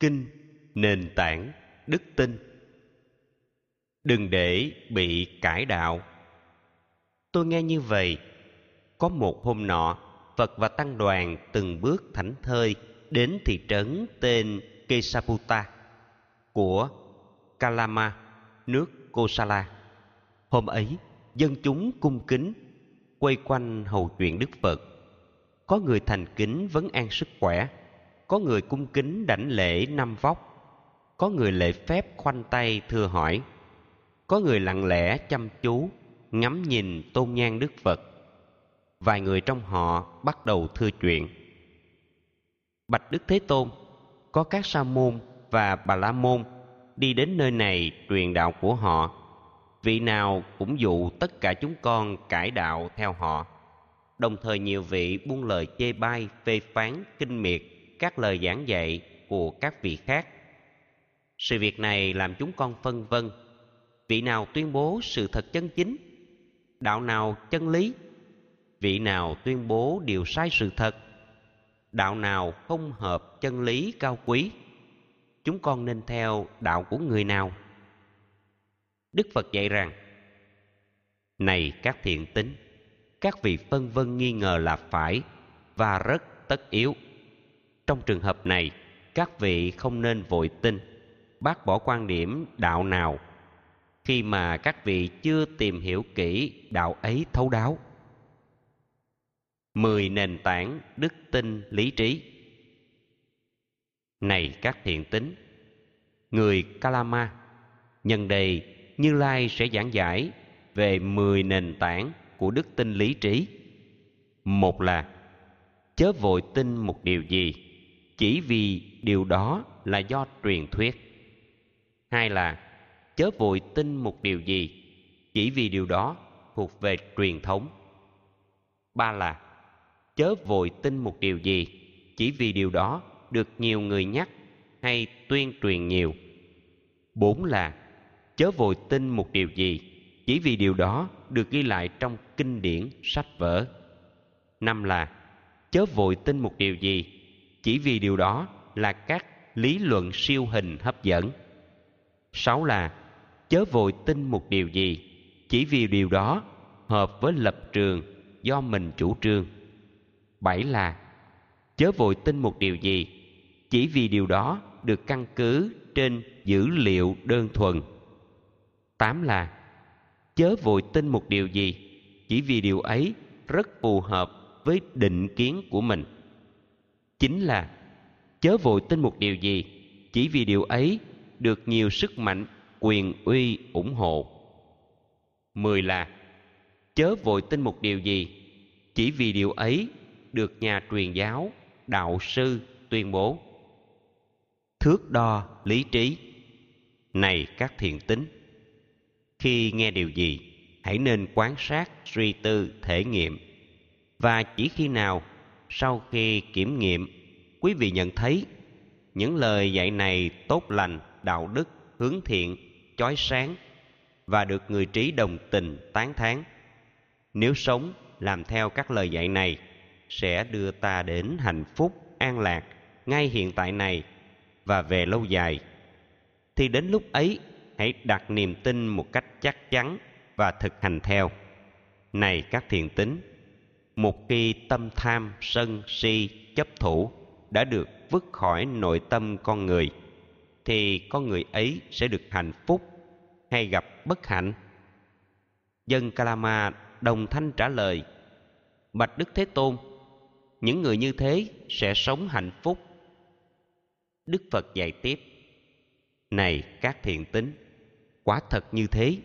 kinh, nền tảng, đức tin. Đừng để bị cải đạo. Tôi nghe như vậy, có một hôm nọ, phật và tăng đoàn từng bước thảnh thơi đến thị trấn tên kesaputa của kalama, nước kosala. Hôm ấy, dân chúng cung kính quay quanh hầu chuyện đức phật. Có người thành kính vấn an sức khỏe có người cung kính đảnh lễ năm vóc. Có người lễ phép khoanh tay thưa hỏi. Có người lặng lẽ chăm chú, ngắm nhìn tôn nhan đức phật. Vài người trong họ bắt đầu thưa chuyện. Bạch đức thế tôn, có các sa môn và bà la môn đi đến nơi này truyền đạo của họ. Vị nào cũng dụ tất cả chúng con cải đạo theo họ. Đồng thời nhiều vị buông lời chê bai, phê phán, kinh miệt các lời giảng dạy của các vị khác. Sự việc này làm chúng con phân vân, vị nào tuyên bố sự thật chân chính, đạo nào chân lý, vị nào tuyên bố điều sai sự thật, đạo nào không hợp chân lý cao quý. Chúng con nên theo đạo của người nào? Đức phật dạy rằng, này các thiện tính, các vị phân vân nghi ngờ là phải và rất tất yếu trong trường hợp này, các vị không nên vội tin, bác bỏ quan điểm đạo nào. Khi mà các vị chưa tìm hiểu kỹ đạo ấy thấu đáo. Mười nền tảng đức tin lý trí. Này các thiện tính người kalama, nhân đây như lai sẽ giảng giải về mười nền tảng của đức tin lý trí. Một là, chớ vội tin một điều gì chỉ vì điều đó là do truyền thuyết. Hai là, chớ vội tin một điều gì, chỉ vì điều đó thuộc về truyền thống. Ba là, chớ vội tin một điều gì, chỉ vì điều đó được nhiều người nhắc hay tuyên truyền nhiều. Bốn là, chớ vội tin một điều gì, chỉ vì điều đó được ghi lại trong kinh điển sách vở. Năm là, chớ vội tin một điều gì chỉ vì điều đó là các lý luận siêu hình hấp dẫn. Sáu là, chớ vội tin một điều gì. Chỉ vì điều đó, hợp với lập trường do mình chủ trương. Bảy là, chớ vội tin một điều gì. Chỉ vì điều đó được căn cứ trên dữ liệu đơn thuần. Tám là, chớ vội tin một điều gì. Chỉ vì điều ấy rất phù hợp với định kiến của mình chính là, chớ vội tin một điều gì, chỉ vì điều ấy được nhiều sức mạnh, quyền uy ủng hộ. Mười là, chớ vội tin một điều gì, chỉ vì điều ấy được nhà truyền giáo, đạo sư tuyên bố. Thước đo lý trí. Này các thiện tính, khi nghe điều gì, hãy nên quan sát suy tư thể nghiệm và chỉ khi nào sau khi kiểm nghiệm, quý vị nhận thấy những lời dạy này tốt lành, đạo đức, hướng thiện, chói sáng và được người trí đồng tình, tán thán. Nếu sống làm theo các lời dạy này, sẽ đưa ta đến hạnh phúc, an lạc ngay hiện tại này và về lâu dài. Thì đến lúc ấy, hãy đặt niềm tin một cách chắc chắn và thực hành theo. Này các thiện tính một khi tâm tham sân si chấp thủ đã được vứt khỏi nội tâm con người, thì con người ấy sẽ được hạnh phúc hay gặp bất hạnh? Dân kalama đồng thanh trả lời, bạch đức thế tôn, những người như thế sẽ sống hạnh phúc. Đức phật dạy tiếp, này các thiện tính, quả thật như thế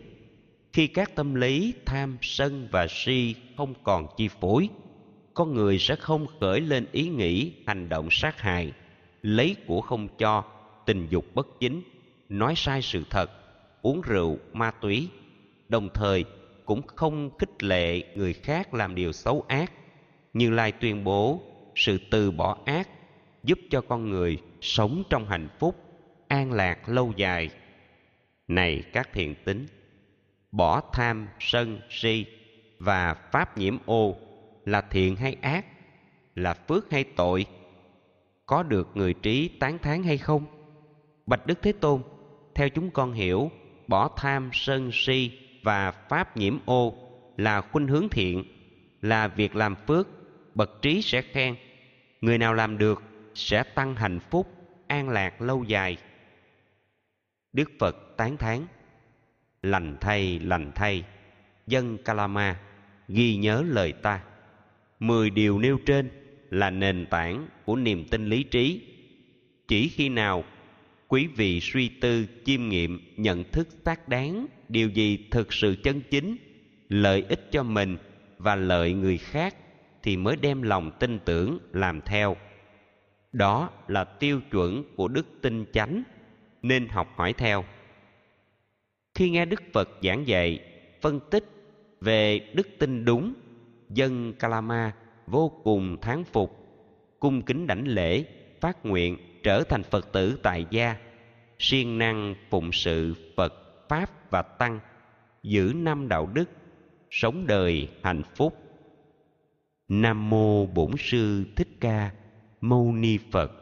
khi các tâm lý, tham, sân và si không còn chi phối, con người sẽ không khởi lên ý nghĩ, hành động sát hại, lấy của không cho, tình dục bất chính, nói sai sự thật, uống rượu, ma túy, đồng thời cũng không khích lệ người khác làm điều xấu ác, như lai tuyên bố, sự từ bỏ ác giúp cho con người sống trong hạnh phúc, an lạc lâu dài. Này các thiện tính! Bỏ tham, sân, si và pháp nhiễm ô là thiện hay ác, là phước hay tội, có được người trí tán thán hay không? Bạch đức thế tôn, theo chúng con hiểu, bỏ tham, sân, si và pháp nhiễm ô là khuynh hướng thiện, là việc làm phước, bậc trí sẽ khen. Người nào làm được sẽ tăng hạnh phúc, an lạc lâu dài. Đức phật tán thán lành thay lành thay. Dân kalama ghi nhớ lời ta. Mười điều nêu trên là nền tảng của niềm tin lý trí. Chỉ khi nào quý vị suy tư, chiêm nghiệm, nhận thức xác đáng điều gì thực sự chân chính, lợi ích cho mình và lợi người khác thì mới đem lòng tin tưởng làm theo. Đó là tiêu chuẩn của đức tin chánh, nên học hỏi theo khi nghe đức phật giảng dạy, phân tích về đức tin đúng, dân kalama vô cùng thán phục, cung kính đảnh lễ, phát nguyện trở thành phật tử tại gia, siêng năng phụng sự phật pháp và tăng, giữ năm đạo đức, sống đời hạnh phúc. Nam mô bổn sư thích ca, mâu ni phật.